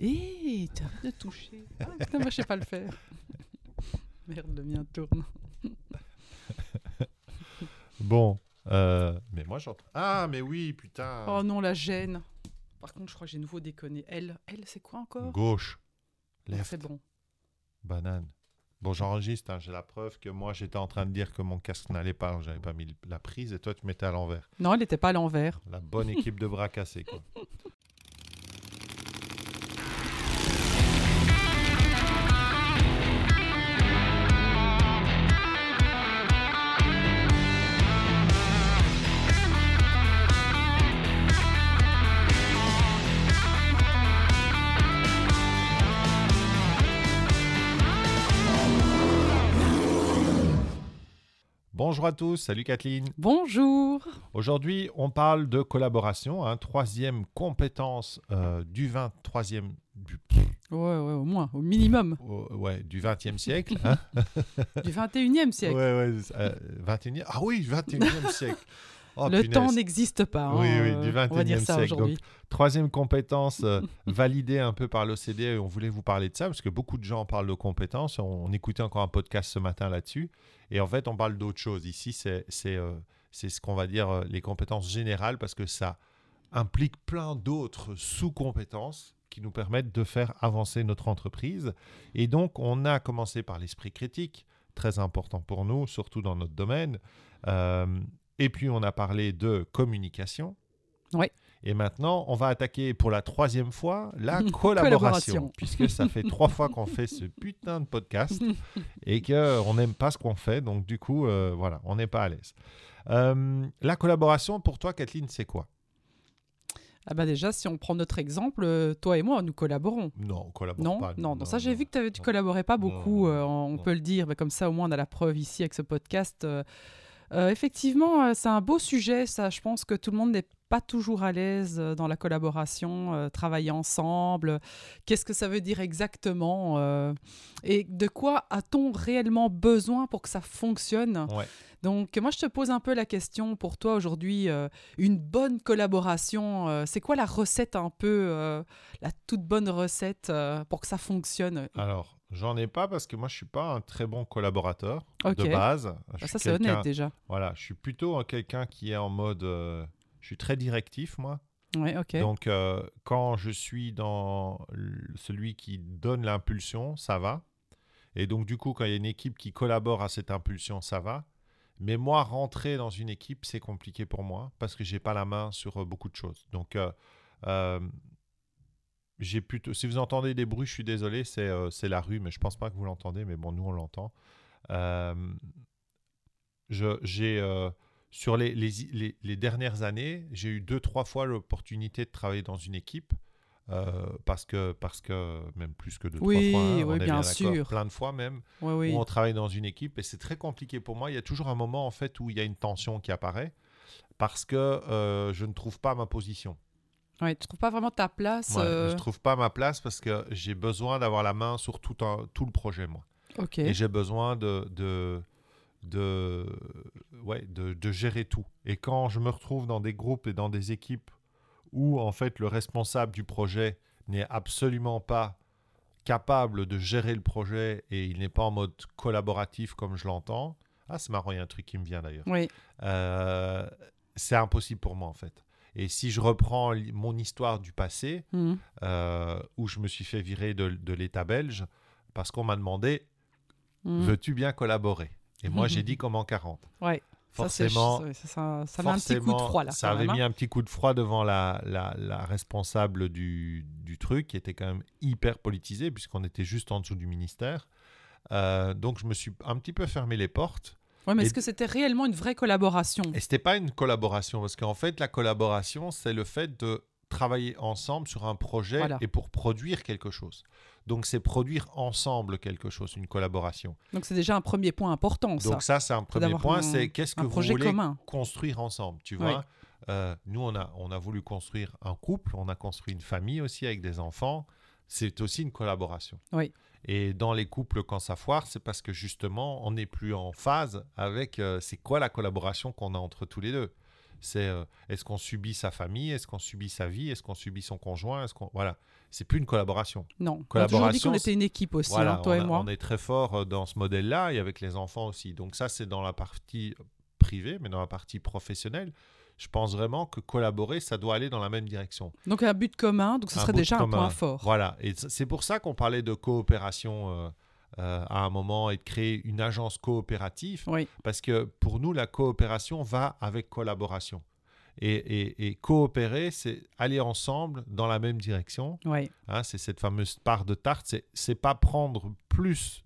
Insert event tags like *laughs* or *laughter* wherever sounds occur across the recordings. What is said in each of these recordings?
Hé, arrêtes de toucher. Ah, putain, moi, je sais pas le faire. *laughs* Merde, le mien tourne. *laughs* Bon, euh, mais moi j'entends. Ah, mais oui, putain. Oh non, la gêne. Par contre, je crois que j'ai nouveau déconné. Elle, elle c'est quoi encore? Gauche, Non, left, C'est bon. banane. Bon, j'enregistre, hein, j'ai la preuve que moi j'étais en train de dire que mon casque n'allait pas, alors j'avais pas mis la prise et toi tu mettais à l'envers. Non, elle n'était pas à l'envers. La bonne équipe de bras cassés, quoi. *laughs* Bonjour à tous, salut Kathleen. Bonjour. Aujourd'hui, on parle de collaboration, hein, troisième compétence euh, du 23e du, Ouais, ouais, au moins, au minimum. ouais, du 20e siècle. *laughs* hein. Du 21e siècle. Ouais, ouais, euh, 21e. Ah oui, 21e siècle. *laughs* Oh, le punaise. temps n'existe pas. Oui, hein, oui, du On va dire 21e ça siècle. aujourd'hui. Troisième compétence euh, *laughs* validée un peu par l'OCDE, et on voulait vous parler de ça parce que beaucoup de gens parlent de compétences. On, on écoutait encore un podcast ce matin là-dessus. Et en fait, on parle d'autre chose. Ici, c'est euh, ce qu'on va dire euh, les compétences générales parce que ça implique plein d'autres sous-compétences qui nous permettent de faire avancer notre entreprise. Et donc, on a commencé par l'esprit critique, très important pour nous, surtout dans notre domaine. Euh, et puis, on a parlé de communication. Ouais. Et maintenant, on va attaquer pour la troisième fois la *laughs* collaboration, Collaboration. puisque ça fait trois fois qu'on fait ce putain de podcast *laughs* et qu'on n'aime pas ce qu'on fait. Donc, du coup, euh, voilà, on n'est pas à l'aise. Euh, la collaboration, pour toi, Kathleen, c'est quoi? Ah bah déjà, si on prend notre exemple, euh, toi et moi, nous collaborons. Non, on collabore Non, pas. non, non, ça j'ai vu que tu non. collaborais pas beaucoup, euh, on peut le dire, mais comme ça au moins on a la preuve ici avec ce podcast. Euh, effectivement, euh, c'est un beau sujet, ça. Je pense que tout le monde n'est pas toujours à l'aise euh, dans la collaboration, euh, travailler ensemble. Qu'est-ce que ça veut dire exactement euh, Et de quoi a-t-on réellement besoin pour que ça fonctionne? Ouais. Donc moi je te pose un peu la question pour toi aujourd'hui, euh, une bonne collaboration, c'est quoi la recette un peu, la toute bonne recette pour que ça fonctionne? Alors, j'en ai pas parce que moi, je suis pas un très bon collaborateur de base. Je Ah, suis Ça c'est honnête déjà. Voilà, je suis plutôt euh, quelqu'un qui est en mode. euh, je suis très directif, moi. Ouais, ok. Donc, euh, quand je suis dans celui qui donne l'impulsion, ça va. Et donc, du coup, quand il y a une équipe qui collabore à cette impulsion, ça va. Mais moi, rentrer dans une équipe, c'est compliqué pour moi parce que j'ai pas la main sur euh, beaucoup de choses. Donc, euh, j'ai plutôt. Si vous entendez des bruits, je suis désolé, c'est euh, c'est la rue, mais je pense pas que vous l'entendez. Mais bon, nous, on l'entend. Euh, j'ai euh, sur les, les, les- les dernières années, j'ai eu deux, trois fois l'opportunité de travailler dans une équipe. parce que, parce que, même plus que deux, Oui, trois fois, hein, oui, on est bien sûr. plein de fois même, Ouais, oui. où on travaille dans une équipe et c'est très compliqué pour moi. Il y a toujours un moment en fait où il y a une tension qui apparaît parce que je ne trouve pas ma position. Ouais, tu trouves pas vraiment ta place Ouais, euh, Je trouve pas ma place parce que j'ai besoin d'avoir la main sur tout, un- tout le projet, moi. Ok. Et j'ai besoin de, de, de, ouais, de, de gérer tout. Et quand je me retrouve dans des groupes et dans des équipes où, en fait, le responsable du projet n'est absolument pas capable de gérer le projet et il n'est pas en mode collaboratif comme je l'entends. Ah, c'est marrant, il y a un truc qui me vient d'ailleurs. Oui. Euh, c'est impossible pour moi, en fait. Et si je reprends mon histoire du passé, Mhm. euh, où je me suis fait virer de, de l'État belge, parce qu'on m'a demandé Mhm. veux-tu bien collaborer? Et moi, j'ai *laughs* dit comme en 40. Ouais. Forcément, ça, ça, ça met un petit coup de froid là. ça avait même, mis hein. un petit coup de froid devant la, la, la responsable du, du truc, qui était quand même hyper politisée, puisqu'on était juste en dessous du ministère. Euh, donc, je me suis un petit peu fermé les portes. Ouais, mais est-ce que c'était réellement une vraie collaboration? Et c'était pas une collaboration, parce qu'en fait, la collaboration, c'est le fait de travailler ensemble sur un projet Voilà. et pour produire quelque chose. Donc, c'est produire ensemble quelque chose, une collaboration. Donc c'est déjà un premier point important ça. Donc ça, c'est un premier point, c'est qu'est-ce que vous voulez commun. construire ensemble, tu Oui. vois Euh, Nous, on a, on a voulu construire un couple, on a construit une famille aussi avec des enfants. C'est aussi une collaboration. Oui. Et dans les couples, quand ça foire, c'est parce que justement, on n'est plus en phase avec euh, c'est quoi la collaboration qu'on a entre tous les deux? C'est euh, est-ce qu'on subit sa famille, est-ce qu'on subit sa vie, est-ce qu'on subit son conjoint, est-ce qu'on voilà. C'est plus une collaboration. Non. On a toujours dit Collaboration, qu'on était une équipe aussi, Voilà, hein, toi et moi. on est très fort euh, dans ce modèle-là et avec les enfants aussi. Donc ça, c'est dans la partie privée, mais dans la partie professionnelle, je pense vraiment que collaborer, ça doit aller dans la même direction. Donc un but commun, donc ce Un serait déjà un point fort. Voilà, et c'est pour ça qu'on parlait de coopération euh, euh, à un moment et de créer une agence coopérative, Oui, parce que pour nous, la coopération va avec collaboration. Et, et- et coopérer, c'est aller ensemble dans la même direction. oui, Hein, c'est cette fameuse part de tarte. C'est, pas prendre plus.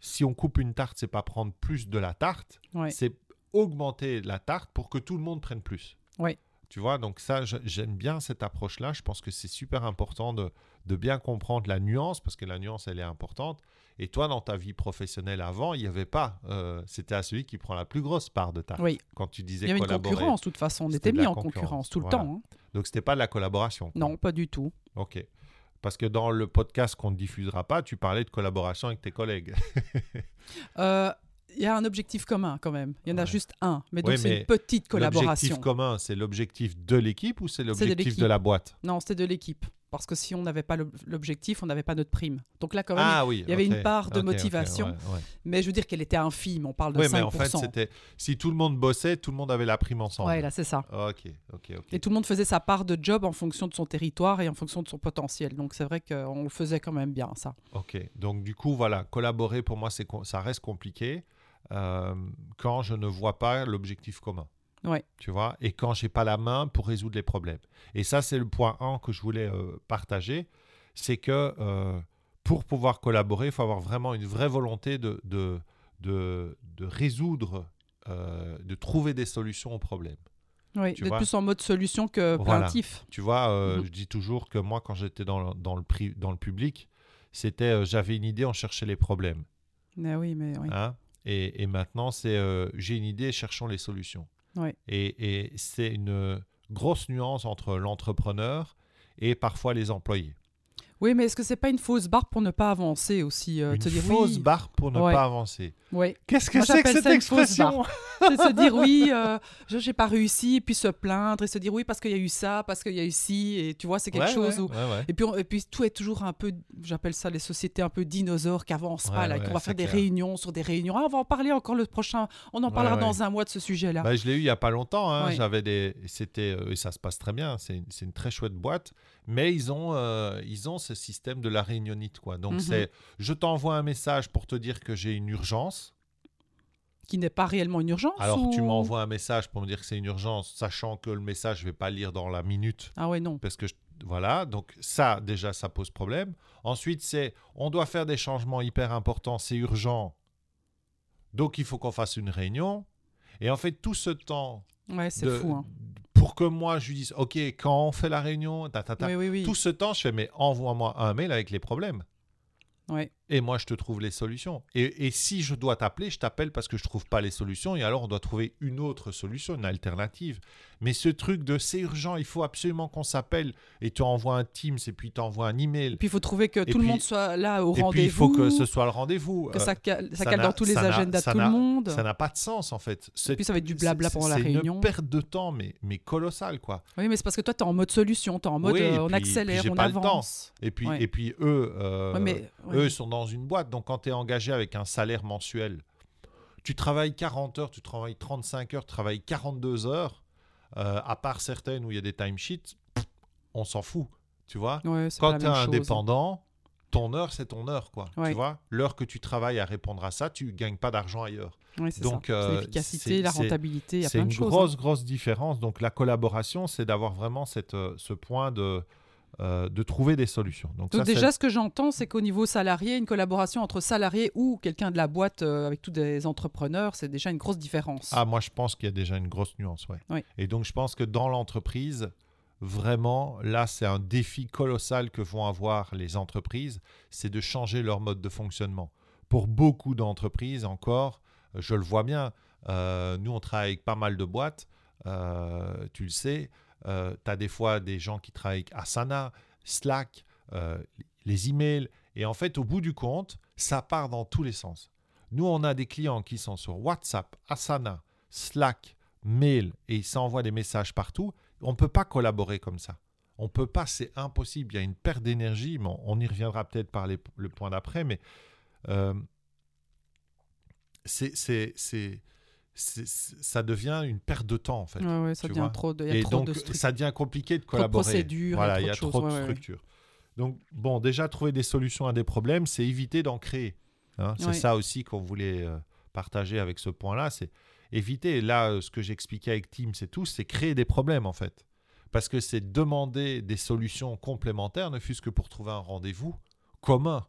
Si on coupe une tarte, c'est pas prendre plus de la tarte. oui. C'est augmenter la tarte pour que tout le monde prenne plus. Oui. Tu vois, donc ça, j'aime bien cette approche-là. Je pense que c'est super important de, de bien comprendre la nuance, parce que la nuance, elle est importante. Et toi, dans ta vie professionnelle avant, il n'y avait pas. euh, c'était à celui qui prend la plus grosse part de tarte. Oui. Quand tu disais Il y avait une collaborer. concurrence, de toute façon. On était mis en concurrence, concurrence tout le temps. hein. Donc, c'était pas de la collaboration. Non, pas du tout. Ok. Parce que dans le podcast qu'on ne diffusera pas, tu parlais de collaboration avec tes collègues. Euh, Il y a un objectif commun quand même. Il y en a juste un. Mais donc Oui, c'est une petite collaboration. L'objectif commun, c'est l'objectif de l'équipe ou c'est l'objectif de, la boîte? Non, c'était de l'équipe. Parce que si on n'avait pas l'ob- l'objectif, on n'avait pas notre prime. Donc là, quand même, Ah oui. il y avait une part de motivation. ouais, ouais. mais je veux dire qu'elle était infime. On parle de Oui, 5%. mais en fait, c'était si tout le monde bossait, tout le monde avait la prime ensemble. Ouais, là, c'est ça. Et tout le monde faisait sa part de job en fonction de son territoire et en fonction de son potentiel. Donc c'est vrai qu'on le faisait quand même bien, ça. Ok. Donc du coup, voilà, collaborer pour moi, c'est ça reste compliqué euh, quand je ne vois pas l'objectif commun. Ouais. Tu vois, et quand j'ai pas la main pour résoudre les problèmes. Et ça, c'est le point 1 que je voulais euh, partager, c'est que euh, pour pouvoir collaborer, il faut avoir vraiment une vraie volonté de, de, de, de résoudre, euh, de trouver des solutions aux problèmes. Oui, d'être plus en mode solution que Voilà. plaintif. Tu vois, Mhm. je dis toujours que moi, quand j'étais dans le, dans le, pri- dans le public, c'était j'avais une idée, on cherchait les problèmes. Mais oui, mais oui. hein? Et, et maintenant, c'est euh, j'ai une idée, cherchons les solutions. Ouais. Et, et c'est une grosse nuance entre l'entrepreneur et parfois les employés. Oui, mais est-ce que c'est pas une fausse barre pour ne pas avancer aussi euh, une se dire fausse oui, barre pour ne Ouais. pas avancer. ouais. Qu'est-ce que c'est que cette expression? c'est se dire oui, *laughs* euh, je j'ai pas réussi, et puis se plaindre et se dire oui parce qu'il y a eu ça, parce qu'il y a eu ci, et tu vois, c'est quelque Ouais, chose ouais, où. Et puis, on- et puis tout est toujours un peu, j'appelle ça les sociétés un peu dinosaures qui avancent pas là, et qu'on va faire des réunions sur des réunions. Ah, on va en parler encore le prochain, on en parlera dans un mois de ce sujet-là. Bah, je l'ai eu il y a pas longtemps. hein. J'avais des, c'était euh, et ça se passe très bien. C'est une, c'est une très chouette boîte, mais ils ont, euh, ils ont ce système de la réunionite quoi. Donc Mhm. c'est, je t'envoie un message pour te dire que j'ai une urgence. Qui n'est pas réellement une urgence. Alors ou- tu m'envoies un message pour me dire que c'est une urgence, sachant que le message je vais pas lire dans la minute Ah ouais, non. parce que je- voilà. Donc ça déjà ça pose problème. Ensuite c'est, on doit faire des changements hyper importants, c'est urgent. Donc il faut qu'on fasse une réunion. Et en fait tout ce temps Ouais, c'est de- fou. Hein. Que moi je lui dise ok quand on fait la réunion ta, ta, ta. Oui, oui, oui. tout ce temps je fais mais envoie-moi un mail avec les problèmes Ouais. Et moi je te trouve les solutions et, et si je dois t'appeler je t'appelle parce que je trouve pas les solutions et alors on doit trouver une autre solution une alternative mais ce truc de c'est urgent il faut absolument qu'on s'appelle et tu envoies un Teams et puis tu envoies un email Et puis il faut trouver que tout le monde soit là au et puis rendez-vous. il faut que ce soit le rendez-vous que Euh, ça cale, ça ça cale dans tous les agendas de tout le monde. ça n'a pas de sens en fait Et C'est- puis ça va être du blabla c'est- pendant la c'est réunion. une perte de temps mais, mais colossale quoi Oui, mais c'est parce que toi, tu es en mode solution, tu es en mode Oui, euh, on puis- accélère, puis on pas le temps. avance. Et puis, Ouais. et puis eux, euh, Ouais, mais, ouais. eux sont dans une boîte. Donc quand tu es engagé avec un salaire mensuel, tu travailles 40 heures, tu travailles 35 heures, tu travailles 42 heures, euh, à part certaines où il y a des timesheets, on s'en fout. Tu vois Ouais, Quand tu es indépendant, ton heure, c'est ton heure. quoi. Ouais. Tu vois L'heure que tu travailles à répondre à ça, tu gagnes pas d'argent ailleurs. Ouais, Donc, euh, l'efficacité, la rentabilité, il y a C'est plein une de choses. grosse, hein. grosse différence. Donc la collaboration, c'est d'avoir vraiment cette, euh, ce point de, euh, de trouver des solutions. Donc, Donc ça, c'est- déjà, ce que j'entends, c'est qu'au niveau salarié, une collaboration entre salariés ou quelqu'un de la boîte euh, avec tous des entrepreneurs, c'est déjà une grosse différence. Ah, moi, je pense qu'il y a déjà une grosse nuance, ouais. Oui. Et donc, je pense que dans l'entreprise, vraiment, là, c'est un défi colossal que vont avoir les entreprises, c'est de changer leur mode de fonctionnement. Pour beaucoup d'entreprises, encore, je le vois bien, euh, nous, on travaille avec pas mal de boîtes, tu le sais, tu as des fois des gens qui travaillent avec Asana, Slack, euh, les emails, et en fait, au bout du compte, ça part dans tous les sens. Nous, on a des clients qui sont sur WhatsApp, Asana, Slack, mail et il s'envoie des messages partout, on ne peut pas collaborer comme ça. On ne peut pas, c'est impossible. Il y a une perte d'énergie, on, y reviendra peut-être par le point d'après, mais euh, c'est, ça devient une perte de temps en fait. Ouais, ça devient trop de, Et donc de ça devient compliqué de collaborer. De voilà, il y a trop de, structures. Donc bon, déjà trouver des solutions à des problèmes, c'est éviter d'en créer. Hein. C'est ça aussi qu'on voulait euh, partager avec ce point-là, c'est éviter. Là, euh, ce que j'expliquais avec Teams c'est tout, c'est créer des problèmes en fait. Parce que c'est demander des solutions complémentaires, ne fût-ce que pour trouver un rendez-vous commun.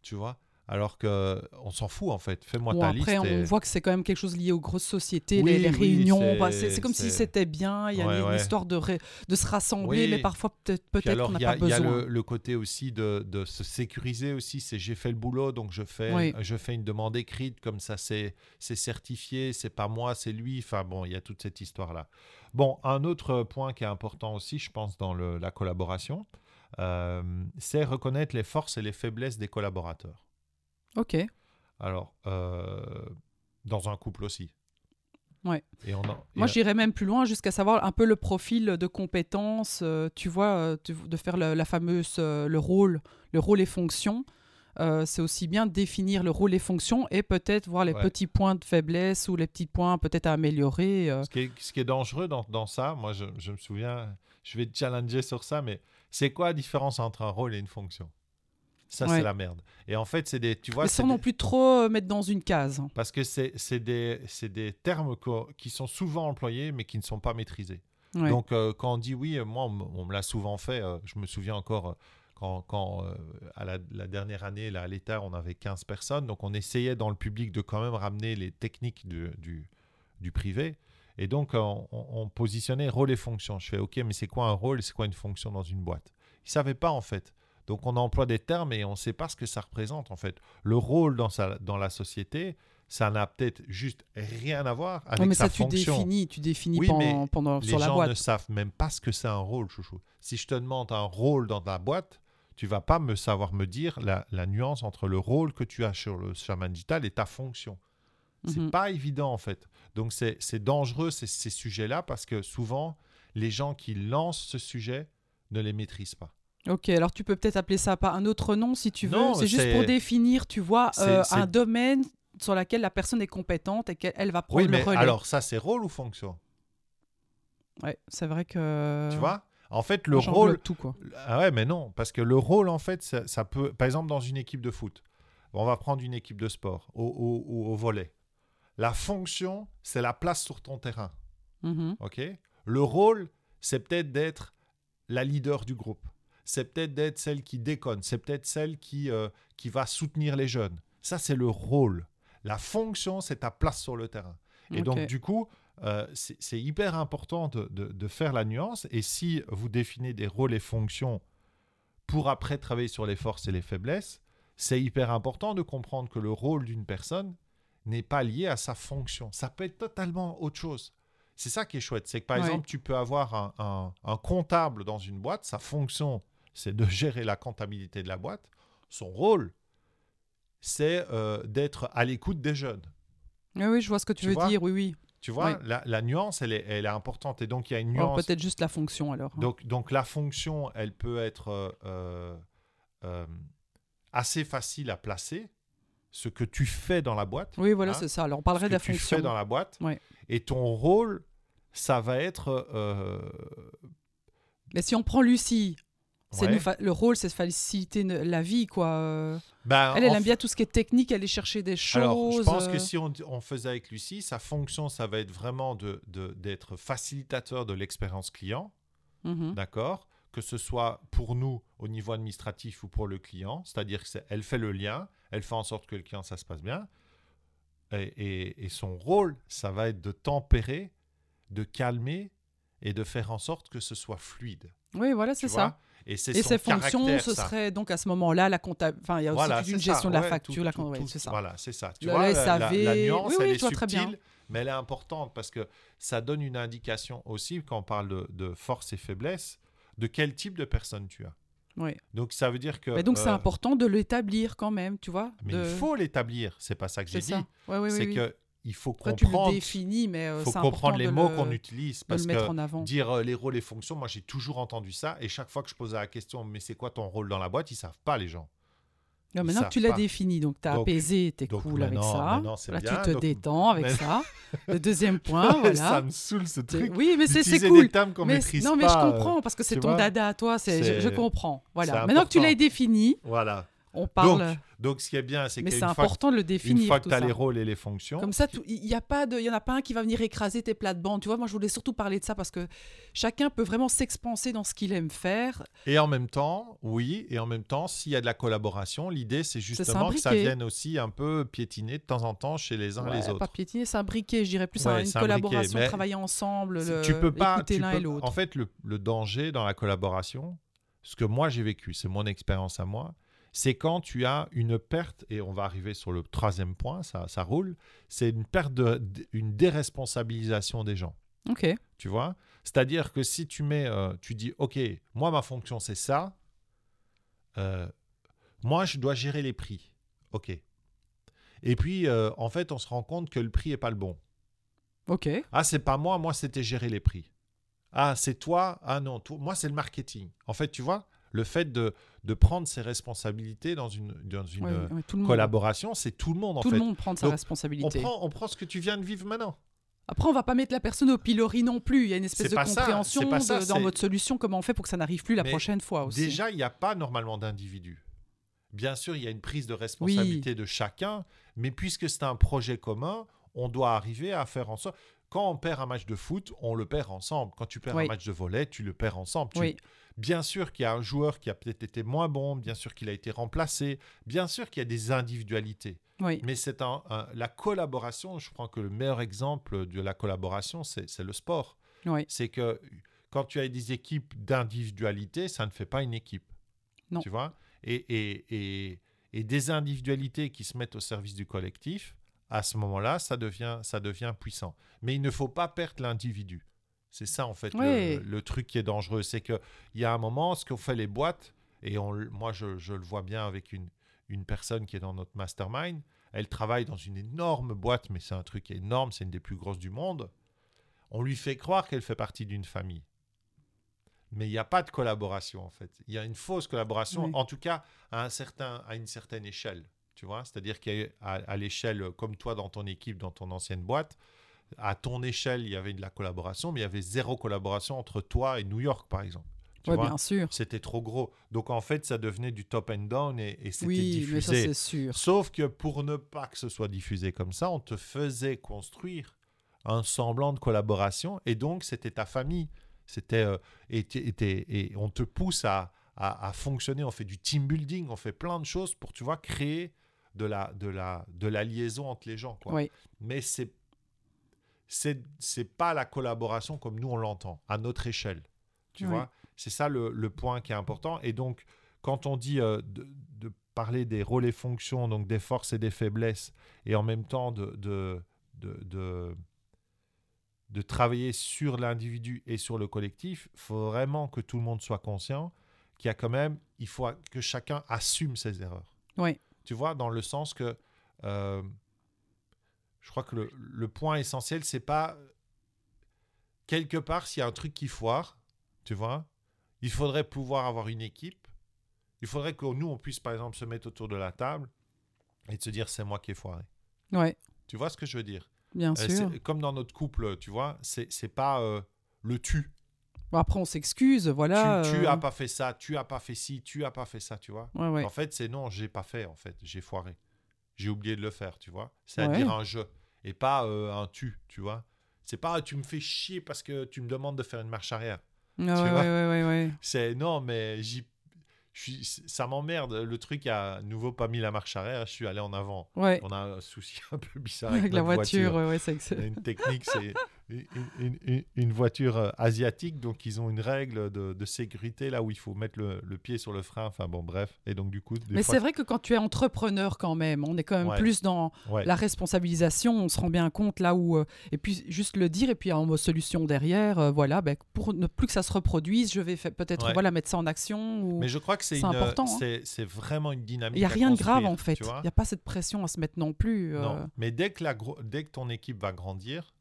Tu vois alors que on s'en fout en fait. Fais-moi ta après, liste. Après, on voit que c'est quand même quelque chose lié aux grosses sociétés, les, réunions. Bah, c'est comme si c'était bien. Il y a une, histoire de, de se rassembler, mais parfois peut-être qu'on n'a pas besoin. Il y a le, côté aussi de, de, se sécuriser aussi. C'est j'ai fait le boulot, donc je fais, je fais une demande écrite comme ça, c'est certifié. C'est pas moi, c'est lui. Enfin bon, il y a toute cette histoire là. Bon, un autre point qui est important aussi, je pense, dans le, la collaboration, euh, c'est reconnaître les forces et les faiblesses des collaborateurs. Ok. Alors, euh, dans un couple aussi. Ouais. Moi, j'irais même plus loin jusqu'à savoir un peu le profil de compétences, euh, tu vois, euh, de faire la, fameuse, le rôle, le rôle et fonction. c'est aussi bien définir le rôle et fonction et peut-être voir les petits points de faiblesse ou les petits points peut-être à améliorer. Ce qui, est, ce, qui est, dangereux dans, dans ça, moi je, je, me souviens, je vais te challenger sur ça, mais c'est quoi la différence entre un rôle et une fonction? Ça, c'est la merde. Et en fait, c'est des. Tu vois, Mais sans non plus trop euh, mettre dans une case. Parce que c'est des, des termes qui sont souvent employés, mais qui ne sont pas maîtrisés. Donc, euh, quand on dit oui, euh, moi, on, me l'a souvent fait. je me souviens encore quand, quand à la, dernière année, là, à l'État, on avait 15 personnes. Donc, on essayait dans le public de quand même ramener les techniques du, du, du privé. Et donc, on, on, positionnait rôle et fonction. Je fais, OK, mais c'est quoi un rôle? Et c'est quoi une fonction dans une boîte? Ils ne savaient pas, en fait. Donc on emploie des termes et on ne sait pas ce que ça représente en fait. Le rôle dans, sa, dans la société, ça n'a peut-être juste rien à voir avec mais sa ça, tu Définis, tu définis pendant, pendant sur la boîte. Les gens ne savent même pas ce que c'est un rôle, chouchou. Si je te demande un rôle dans ta boîte, tu vas pas me savoir me dire la, la nuance entre le rôle que tu as sur le chaman digital et ta fonction. C'est n'est mhm. pas évident en fait. Donc c'est dangereux ces, ces sujets-là parce que souvent les gens qui lancent ce sujet ne les maîtrisent pas. Ok, alors tu peux peut-être appeler ça par un autre nom si tu veux. C'est juste pour définir, tu vois, euh, un domaine sur lequel la personne est compétente et qu'elle va prendre oui, mais le relais. Alors ça, c'est rôle ou fonction? Ouais, c'est vrai que. Tu vois? En fait, le rôle. tout quoi. Ah ouais, mais non, parce que le rôle, en fait, ça, peut. Par exemple, dans une équipe de foot, on va prendre une équipe de sport au, au, au volet. La fonction, c'est la place sur ton terrain. Mm-hmm. Ok? Le rôle, c'est peut-être d'être la leader du groupe c'est peut-être d'être celle qui déconne, c'est peut-être celle qui, euh, qui va soutenir les jeunes. Ça, c'est le rôle. La fonction, c'est ta place sur le terrain. Et donc, du coup, euh, c'est hyper important de, de, faire la nuance. Et si vous définissez des rôles et fonctions pour après travailler sur les forces et les faiblesses, c'est hyper important de comprendre que le rôle d'une personne n'est pas lié à sa fonction. Ça peut être totalement autre chose. C'est ça qui est chouette. C'est que par exemple, tu peux avoir un, un, un, comptable dans une boîte, sa fonction, c'est de gérer la comptabilité de la boîte. Son rôle, c'est euh, d'être à l'écoute des jeunes. Oui, oui, je vois ce que tu, veux dire, oui, oui. Tu vois, la, nuance, elle est, elle est importante. Et donc, il y a une nuance. Peut-être juste la fonction, alors. Donc, donc, la fonction, elle peut être euh, euh, assez facile à placer. Ce que tu fais dans la boîte. Oui, voilà, hein, c'est ça. Alors, on parlerait de la fonction. Ce que tu fais dans la boîte. Et ton rôle, ça va être... Mais si on prend Lucie, le rôle, c'est de faciliter la vie, quoi. Ben, elle, elle aime bien tout ce qui est technique, aller chercher des choses. Alors, je pense que si on, faisait avec Lucie, sa fonction, ça va être vraiment d'être de, d'être facilitateur de l'expérience client. Mm-hmm. D'accord? Que ce soit pour nous au niveau administratif ou pour le client. C'est-à-dire qu'elle fait le lien, elle fait en sorte que le client, ça se passe bien. Et, et son rôle, ça va être de tempérer, de calmer et de faire en sorte que ce soit fluide. Oui, voilà, c'est ça. Et, ces fonctions, ce serait donc à ce moment-là la comptabilité. Enfin, il y a aussi une gestion de la facture. c'est ça. Voilà, c'est ça. Tu vois, la, la, nuance, elle est subtile, mais elle est importante parce que ça donne une indication aussi, quand on parle de, de force et faiblesse, de quel type de personne tu as. Oui. Donc ça veut dire que. Mais donc c'est euh, important de l'établir quand même, tu vois. Mais il faut l'établir, c'est pas ça que j'ai dit. c'est que il faut Après, tu le comprendre, définis, mais euh, faut comprendre les mots le- qu'on utilise parce le mettre que en avant. dire euh, les rôles et fonctions, moi j'ai toujours entendu ça et chaque fois que je posais la question, mais c'est quoi ton rôle dans la boîte, ils savent pas les gens. Non, maintenant que tu l'as défini, donc tu as Donc- apaisé, tu es donc cool avec ça. Là, bien, tu te donc- détends avec Mais- ça. *laughs* Le deuxième point, *laughs* voilà. ça me saoule ce truc. Oui, mais c'est cool. des termes Mais- maîtrise non, mais je euh, comprends parce que c'est ton dada à toi. c'est- Je, je comprends. Voilà. Maintenant que tu l'as défini, Voilà. On parle. Donc, donc ce qui est bien, c'est c'est fois, important de le une définir. fois que tu as ça. les rôles et les fonctions, Comme ça, il y a pas de, il y en a pas un qui va venir écraser tes plates-bandes. Tu vois, moi, je voulais surtout parler de ça parce que chacun peut vraiment s'expanser dans ce qu'il aime faire. Et en même temps, oui, et en même temps, s'il y a de la collaboration, l'idée c'est justement que ça vienne aussi un peu piétiner de temps en temps chez les uns Ouais, les autres. Pas piétiner, s'imbriquer, je dirais plus Ouais, à une collaboration, mais travailler ensemble, le, tu peux pas, écouter l'un et l'autre. En fait, le, le danger dans la collaboration, ce que moi j'ai vécu, c'est mon expérience à moi, c'est quand tu as une perte, et on va arriver sur le troisième point, ça, ça roule, c'est une perte, de, une déresponsabilisation des gens. Ok. Tu vois? C'est-à-dire que si tu mets, euh, tu dis, OK, moi, ma fonction, c'est ça. euh, moi, je dois gérer les prix. OK. Et puis, euh, en fait, on se rend compte que le prix n'est pas le bon. Ok. Ah, c'est pas moi, moi, c'était gérer les prix. Ah, c'est toi. Ah non, toi- moi, c'est le marketing. En fait, tu vois, le fait de, de prendre ses responsabilités dans une, dans une Ouais, ouais, tout collaboration, c'est tout le monde, en tout fait. le monde prend sa Donc, On responsabilité. prend, on prend ce que tu viens de vivre maintenant. Après, on va pas mettre la personne au pilori non plus. Il y a une espèce de ça, compréhension ça, de- dans votre solution, comment on fait pour que ça n'arrive plus la Mais prochaine fois aussi. Déjà, il n'y a pas normalement d'individu. Bien sûr, il y a une prise de responsabilité de chacun, mais puisque c'est un projet commun, on doit arriver à faire en sorte. Quand on perd un match de foot, on le perd ensemble. Quand tu perds Oui. un match de volet, tu le perds ensemble. Tu- Oui. Bien sûr qu'il y a un joueur qui a peut-être été moins bon, bien sûr qu'il a été remplacé, bien sûr qu'il y a des individualités. Oui. Mais c'est un, un- la collaboration, je crois que le meilleur exemple de la collaboration, c'est c'est le sport. Oui. C'est que quand tu as des équipes d'individualité, ça ne fait pas une équipe. Non. Tu vois? Et, et, et, et des individualités qui se mettent au service du collectif, à ce moment-là, ça devient, ça devient puissant. Mais il ne faut pas perdre l'individu. C'est ça, en fait, Oui. le, le truc qui est dangereux. C'est qu'il y a un moment, ce qu'ont fait les boîtes, et on, moi, je, je le vois bien avec une, une personne qui est dans notre mastermind, elle travaille dans une énorme boîte, mais c'est un truc énorme, c'est une des plus grosses du monde. On lui fait croire qu'elle fait partie d'une famille. Mais il n'y a pas de collaboration, en fait. Il y a une fausse collaboration, Oui. en tout cas à, un certain, à une certaine échelle. Tu vois? C'est-à-dire qu'à à l'échelle, comme toi dans ton équipe, dans ton ancienne boîte, à ton échelle, il y avait de la collaboration, mais il y avait zéro collaboration entre toi et New York, par exemple. Vois? bien sûr. C'était trop gros. Donc en fait, ça devenait du top and down et, et c'était Oui, mais ça, diffusé. c'est sûr. Sauf que pour ne pas que ce soit diffusé comme ça, on te faisait construire un semblant de collaboration et donc c'était ta famille. C'était euh, et, t- et on te pousse à, à, à fonctionner. On fait du team building, on fait plein de choses pour tu vois créer de la de la de la liaison entre les gens. Quoi. Oui. Mais c'est c'est c'est pas la collaboration comme nous on l'entend à notre échelle. Tu Oui. vois, c'est ça le, le point qui est important. Et donc quand on dit euh, de, de parler des rôles et fonctions, donc des forces et des faiblesses, et en même temps de, de, de, de, de travailler sur l'individu et sur le collectif, il faut vraiment que tout le monde soit conscient qu'il y a quand même, il faut que chacun assume ses erreurs. Oui. Tu vois, dans le sens que euh, je crois que le, le point essentiel, c'est pas quelque part s'il y a un truc qui foire, tu vois, il faudrait pouvoir avoir une équipe. Il faudrait que nous, on puisse, par exemple, se mettre autour de la table et de se dire c'est moi qui ai foiré. Ouais, Tu vois ce que je veux dire? Bien Euh, sûr. Comme dans notre couple, tu vois, c'est c'est pas euh, le tu. Bon, après, on s'excuse, voilà. tu. Tu euh, as pas fait ça, tu as pas fait ci, tu as pas fait ça, tu vois. Ouais, ouais. En fait, c'est non, j'ai pas fait, en fait, j'ai foiré. J'ai oublié de le faire, tu vois. Ouais. C'est-à-dire un je et pas euh, un tu, tu vois. C'est pas tu me fais chier parce que tu me demandes de faire une marche arrière. Ouais, vois ouais. *laughs* C'est non, mais j'y. suis- Ça m'emmerde. Le truc a à nouveau pas mis la marche arrière. Je suis allé en avant. Ouais. On a un souci *laughs* un peu bizarre Avec, avec, la notre voiture, ouais, ouais, c'est- une technique, c'est une, une- une voiture euh, asiatique, donc ils ont une règle de, de sécurité là où il faut mettre le, le pied sur le frein. Enfin bon, bref. Et donc du coup, Mais c'est vrai que quand tu es entrepreneur quand même, on est quand même Ouais. plus dans ouais. la responsabilisation, on se rend bien compte là où... euh, et puis juste le dire, et puis en solution derrière, euh, voilà, ben, pour ne plus que ça se reproduise, je vais peut-être Ouais. voilà, mettre ça en action. Ou... Mais je crois que c'est important, hein. c'est vraiment une dynamique. Il n'y a rien de grave en fait. Il n'y a pas cette pression à se mettre non plus. Non, mais dès que, la dès que ton équipe va grandir,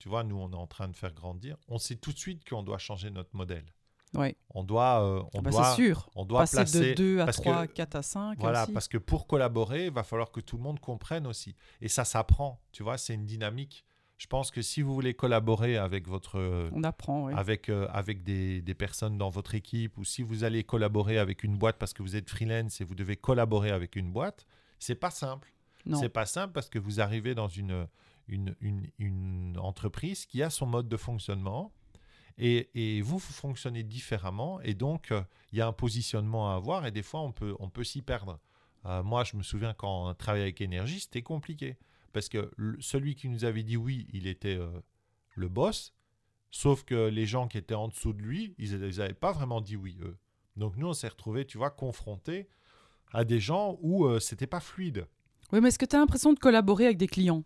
tu vois, nous, on est en train de faire grandir, on sait tout de suite qu'on doit changer notre modèle. Ouais. On doit, euh, on Bah, doit, sûr. on doit Passer placer. de 2 à parce que- 3, 4 à 5. Voilà, aussi. parce que pour collaborer, il va falloir que tout le monde comprenne aussi. Et ça s'apprend, tu vois, c'est une dynamique. Je pense que si vous voulez collaborer avec votre, On apprend, avec, euh, avec des, des personnes dans votre équipe, ou si vous allez collaborer avec une boîte parce que vous êtes freelance et vous devez collaborer avec une boîte, c'est pas simple. C'est pas simple parce que vous arrivez dans une, une, entreprise qui a son mode de fonctionnement et, vous, vous fonctionnez différemment et donc euh, il y a un positionnement à avoir et des fois on peut, on peut s'y perdre. Euh, moi, je me souviens quand on travaillait avec Énergie, c'était compliqué parce que celui qui nous avait dit oui, il était euh, le boss, sauf que les gens qui étaient en dessous de lui, ils n'avaient pas vraiment dit oui, eux. Donc nous, on s'est retrouvés, tu vois, confrontés à des gens où c'était pas fluide. Oui, mais est-ce que tu as l'impression de collaborer avec des clients?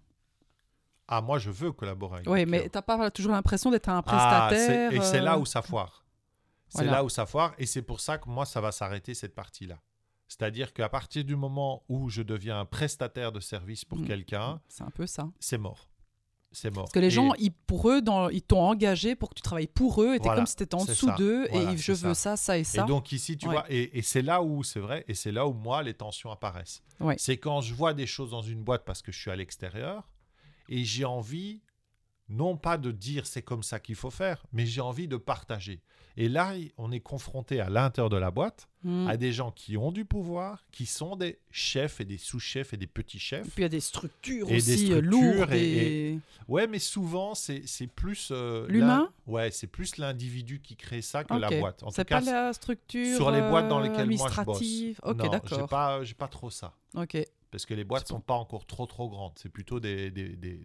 Ah, moi, je veux collaborer avec Oui, mais tu n'as pas toujours l'impression d'être un Ah, prestataire. et c'est là euh, où ça foire. C'est Voilà. là où ça foire. Et c'est pour ça que moi, ça va s'arrêter cette partie-là. C'est-à-dire qu'à partir du moment où je deviens un prestataire de service pour Mhm. quelqu'un, C'est un peu ça. c'est mort. C'est mort. Parce que les Et- gens, ils, pour eux, dans, ils t'ont engagé pour que tu travailles pour eux, et t'es Voilà, comme si t'étais en dessous d'eux, Voilà, et je veux ça. ça, ça et Et ça. donc ici, tu Ouais. vois, et, et c'est là où c'est vrai, et c'est là où moi les tensions apparaissent. Ouais. C'est quand je vois des choses dans une boîte parce que je suis à l'extérieur et j'ai envie, non pas de dire c'est comme ça qu'il faut faire, mais j'ai envie de partager. Et là, on est confronté à l'intérieur de la boîte Mm. à des gens qui ont du pouvoir, qui sont des chefs et des sous-chefs et des petits Et chefs. puis il y a des structures Et des aussi euh, structures lourdes. et- Et... Ouais, mais souvent, c'est c'est plus... euh, L'humain? Ouais, c'est plus l'individu qui crée ça que la boîte. C'est pas la structure sur les boîtes dans euh, lesquelles moi je bosse. administrative. Ok, non, j'ai pas, j'ai pas trop ça. Ok. Parce que les boîtes C'est sont pas encore trop trop grandes. C'est plutôt des, des, des,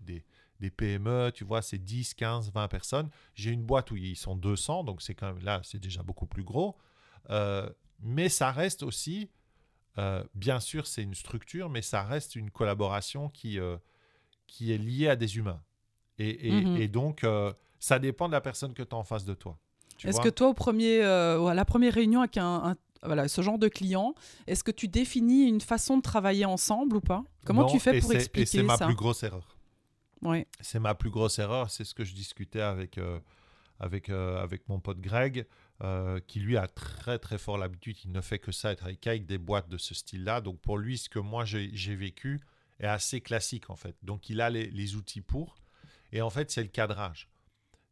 des- PME, tu vois, c'est 10, 15, 20 personnes. J'ai une boîte où ils sont 200, donc c'est quand même là, c'est déjà beaucoup plus gros. Euh, mais ça reste aussi, euh, bien sûr, c'est une structure, mais ça reste une collaboration qui, euh, qui est liée à des humains. Et, et- Mhm. et donc, ça dépend de la personne que tu as en face de toi. Est-ce que toi, au premier, euh, à la première réunion avec un, un- voilà, ce genre de client, est-ce que tu définis une façon de travailler ensemble ou pas? Comment Non, tu fais pour expliquer Et c'est ma ça plus grosse erreur. Ouais. C'est ma plus grosse erreur. C'est ce que je discutais avec, euh, avec, euh, avec mon pote Greg, euh, qui lui a très très fort l'habitude. Il ne fait que ça, être avec, des boîtes de ce style-là. Donc pour lui, ce que moi j'ai vécu est assez classique en fait. Donc il a les, les outils pour. Et en fait, c'est le cadrage.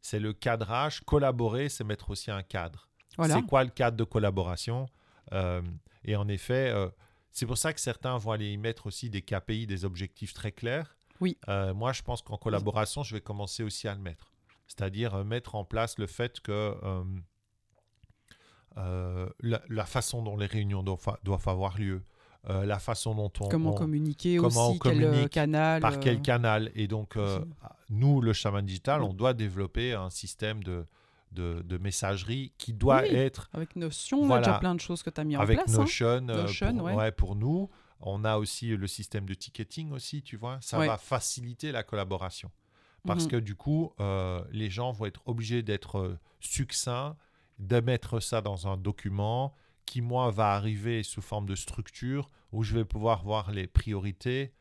C'est le cadrage. Collaborer, c'est mettre aussi un cadre. Voilà. C'est quoi le cadre de collaboration? Et en effet, euh, c'est pour ça que certains vont aller y mettre aussi des KPI, des objectifs très clairs. Oui. Euh, moi, je pense qu'en collaboration, je vais commencer aussi à le mettre. C'est-à-dire euh, mettre en place le fait que euh, euh, la, la façon dont les réunions doivent, doivent avoir lieu, euh, la façon dont on, Comment on- communiquer comment aussi, on quel euh, canal par euh, quel canal. Et donc, euh, nous, le chaman digital, on doit développer un système de, de, de messagerie qui doit Oui, être Avec Notion, on a Voilà. déjà plein de choses que tu as mis en avec place. hein. Notion, Notion, pour, ouais. ouais, pour nous. On a aussi le système de ticketing aussi, tu vois. Ça Ouais. va faciliter la collaboration. Parce Mhm. que du coup, euh, les gens vont être obligés d'être euh, succincts, de mettre ça dans un document qui, moi, va arriver sous forme de structure où je vais pouvoir voir les priorités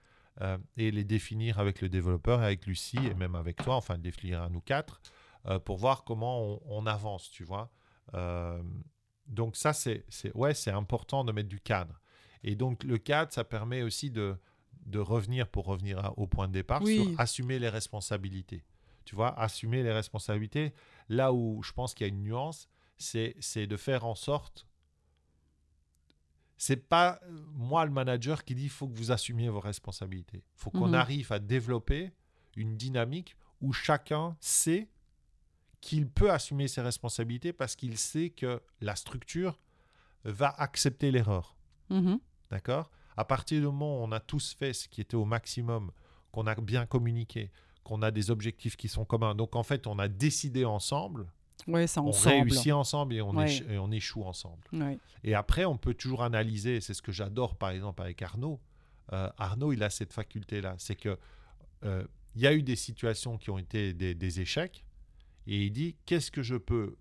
euh, et les définir avec le développeur, avec Lucie et même avec toi, enfin, définir à nous quatre, euh, pour voir comment on, on avance, tu vois. Euh, donc ça, c'est ouais, c'est important de mettre du cadre. Et donc le cadre, ça permet aussi de, de revenir, pour revenir à- au point de départ, Oui. sur assumer les responsabilités. Tu vois, assumer les responsabilités. Là où je pense qu'il y a une nuance, c'est de faire en sorte... C'est pas moi le manager qui dit il faut que vous assumiez vos responsabilités. Il faut qu'on Mhm. arrive à développer une dynamique où chacun sait qu'il peut assumer ses responsabilités parce qu'il sait que la structure va accepter l'erreur. Mhm. D'accord? À partir du moment où on a tous fait ce qui était au maximum, qu'on a bien communiqué, qu'on a des objectifs qui sont communs. Donc en fait, on a décidé ensemble, Ouais, c'est on ensemble. réussit ensemble et on, Ouais. éche- et on échoue ensemble. Ouais. Et après, on peut toujours analyser. C'est ce que j'adore, par exemple, avec Arnaud. Euh, Arnaud, il a cette faculté-là. C'est que euh, il y a eu des situations qui ont été des, des échecs, et il dit qu'est-ce que je peux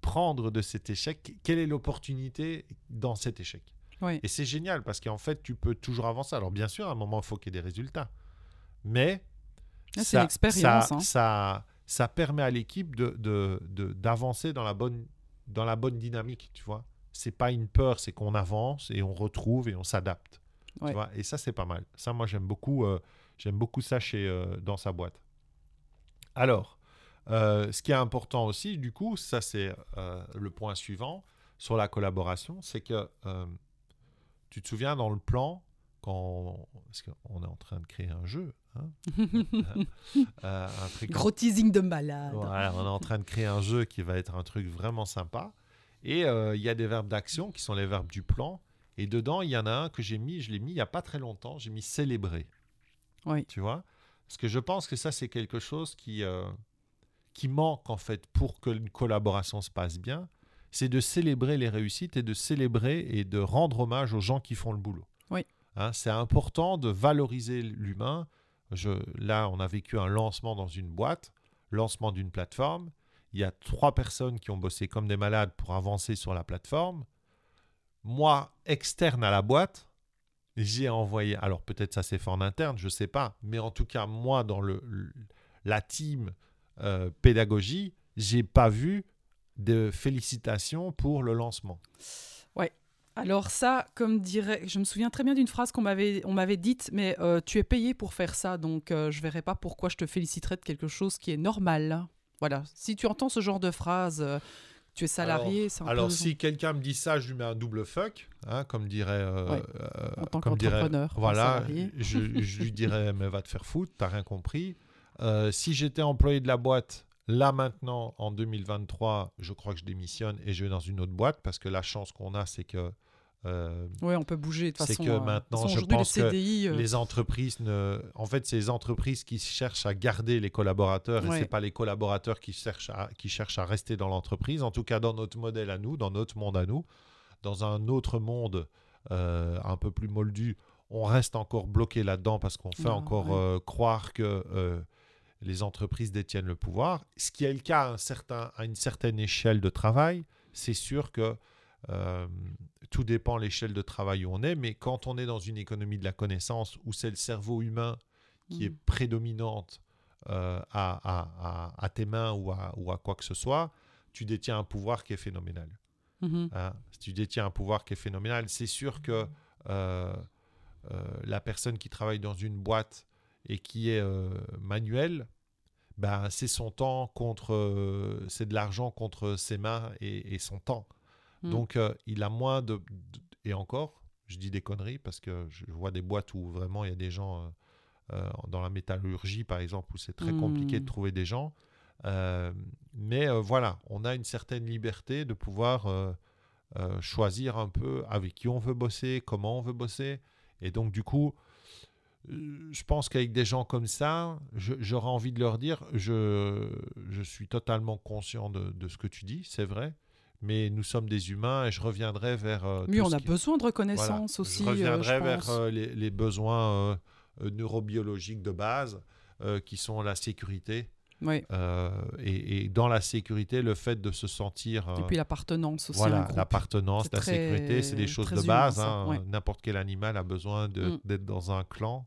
prendre de cet échec? Quelle est l'opportunité dans cet échec? Et c'est génial parce qu'en fait, tu peux toujours avancer. Alors bien sûr, à un moment, il faut qu'il y ait des résultats, mais Ah, ça- Ça, hein. ça, ça permet à l'équipe de, de- de- d'avancer dans la bonne dans la bonne dynamique, tu vois. C'est pas une peur, c'est qu'on avance et on retrouve et on s'adapte. Ouais. Et ça, c'est pas mal. Ça, moi, j'aime beaucoup, euh, j'aime beaucoup ça chez, euh, dans sa boîte. Alors, euh, ce qui est important aussi, du coup, ça, c'est euh, le point suivant sur la collaboration, c'est que euh, tu te souviens dans le plan, quand parce qu'on est en train de créer un jeu, hein, *laughs* un truc Gros teasing de malade. voilà, on est en train de créer un jeu qui va être un truc vraiment sympa. Et il y a des verbes d'action qui sont les verbes du plan. Et dedans, il y en a un que j'ai mis, je l'ai mis il n'y a pas très longtemps, j'ai mis célébrer. Oui. Tu vois? Parce que je pense que ça, c'est quelque chose qui, qui manque en fait pour que une collaboration se passe bien. C'est de célébrer les réussites et de célébrer et de rendre hommage aux gens qui font le boulot. Oui. Hein, c'est important de valoriser l'humain. Là, on a vécu un lancement dans une boîte, lancement d'une plateforme. Il y a trois personnes qui ont bossé comme des malades pour avancer sur la plateforme. Moi, externe à la boîte, j'ai envoyé. Alors peut-être ça s'est fait en interne, je sais pas. Mais en tout cas, moi, dans le- la team euh, pédagogie, j'ai pas vu de félicitations pour le lancement. Alors ça, comme dirait, je me souviens très bien d'une phrase qu'on m'avait, on m'avait dite, mais euh, tu es payé pour faire ça, donc euh, je verrai pas pourquoi je te féliciterais de quelque chose qui est normal. Voilà. Si tu entends ce genre de phrase, euh, tu es salarié, un Alors peu si quelqu'un me dit ça, je lui mets un double fuck, hein, comme dirait. Ouais. en tant qu'entrepreneur, Voilà, je lui *laughs* dirais, mais va te faire foutre, t'as rien compris. Euh, si j'étais employé de la boîte, là maintenant, en 2023, je crois que je démissionne et je vais dans une autre boîte parce que la chance qu'on a, c'est que euh, Oui, on peut bouger de toute C'est façon. que euh, maintenant, façon, je pense le que CDI, euh, les entreprises ne... En fait, c'est les entreprises qui cherchent à garder les collaborateurs et Ouais. c'est pas les collaborateurs qui cherchent, à... qui cherchent à rester dans l'entreprise. En tout cas, dans notre modèle à nous, dans notre monde à nous, dans un autre monde euh, un peu plus moldu, on reste encore bloqué là-dedans parce qu'on fait Ah, encore ouais. croire que les entreprises détiennent le pouvoir. Ce qui est le cas à, un certain, à une certaine échelle de travail, c'est sûr que euh, tout dépend de l'échelle de travail où on est, mais quand on est dans une économie de la connaissance où c'est le cerveau humain qui est Mm. prédominante euh, à, à- à- à tes mains ou à, ou à quoi que ce soit, tu détiens un pouvoir qui est phénoménal. mhm. hein. Si tu détiens un pouvoir qui est phénoménal, c'est sûr que euh, euh, la personne qui travaille dans une boîte et qui est euh, manuelle, ben, c'est son temps contre, euh, c'est de l'argent contre ses mains et, et son temps. Mm. Donc, euh, il a moins de, de- Et encore, je dis des conneries parce que je vois des boîtes où vraiment il y a des gens dans la métallurgie, par exemple, où c'est très compliqué de trouver des gens. Mais voilà, on a une certaine liberté de pouvoir choisir un peu avec qui on veut bosser, comment on veut bosser. Et donc, du coup, je pense qu'avec des gens comme ça, j'aurais envie de leur dire, je, je suis totalement conscient de, de ce que tu dis, c'est vrai, mais nous sommes des humains et je reviendrai vers... euh, Oui, tout on a qui- besoin de voilà, reconnaissance aussi. Je euh, reviendrai je vers pense. euh, les, les besoins euh, euh, neurobiologiques de base, euh, qui sont la sécurité. Oui. euh, et, et dans la sécurité, le fait de se sentir... euh, Et puis l'appartenance aussi. voilà, l'appartenance, la très- sécurité, c'est des choses de base. hein. ouais. N'importe quel animal a besoin Mm. d'être dans un clan,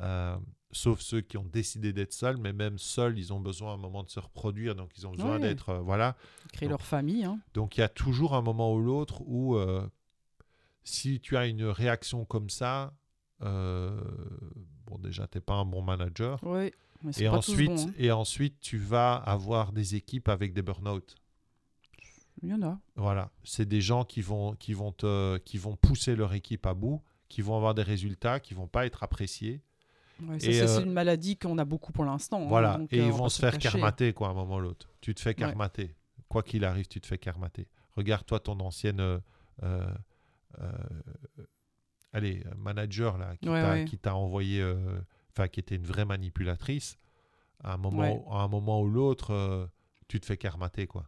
euh, sauf ceux qui ont décidé d'être seuls, mais même seuls, ils ont besoin à un moment de se reproduire, donc ils ont besoin Ouais. d'être... euh, voilà. Créer Donc- leur famille. hein. Donc il y a toujours un moment ou l'autre où euh, si tu as une réaction comme ça, euh, bon déjà t'es pas un bon manager. Oui. Mais Et ensuite, hein. et ensuite tu vas avoir des équipes avec des burn-out. Il y en a. Voilà, c'est des gens qui vont qui vont te, qui vont pousser leur équipe à bout, qui vont avoir des résultats, qui vont pas être appréciés. Ouais, Et, c'est- euh, une maladie qu'on a beaucoup pour l'instant. hein, Voilà, donc, et euh, ils on vont se faire cacher. karmater quoi à un moment ou l'autre. Tu te fais karmater. Quoi qu'il arrive, tu te fais karmater. Regarde-toi ton ancienne euh, euh, euh, allez, manager là, qui Ouais, t'a envoyé, euh, enfin qui était une vraie manipulatrice. à un moment, Ouais. à un moment ou l'autre, euh, tu te fais karmater, quoi.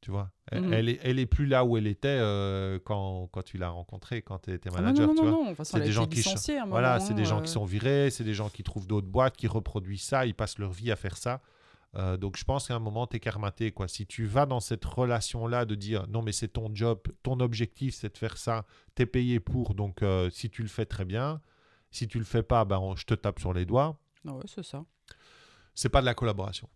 Tu vois? Elle, Mhm. elle est, elle est plus là où elle était euh, quand, quand tu l'as rencontrée, quand tu étais Ah non, manager, non, tu toute façon, C'est des gens qui Voilà, c'est des gens qui sont virés, c'est des gens qui trouvent d'autres boîtes, qui reproduisent ça, ils passent leur vie à faire ça. Euh, donc je pense qu'à un moment, tu es karmaté. Quoi. Si tu vas dans cette relation-là de dire non, mais c'est ton job, ton objectif, c'est de faire ça, tu es payé pour, donc euh, si tu le fais très bien, si tu le fais pas, ben, on- je te tape sur les doigts. Ah ouais, c'est ça. C'est pas de la collaboration.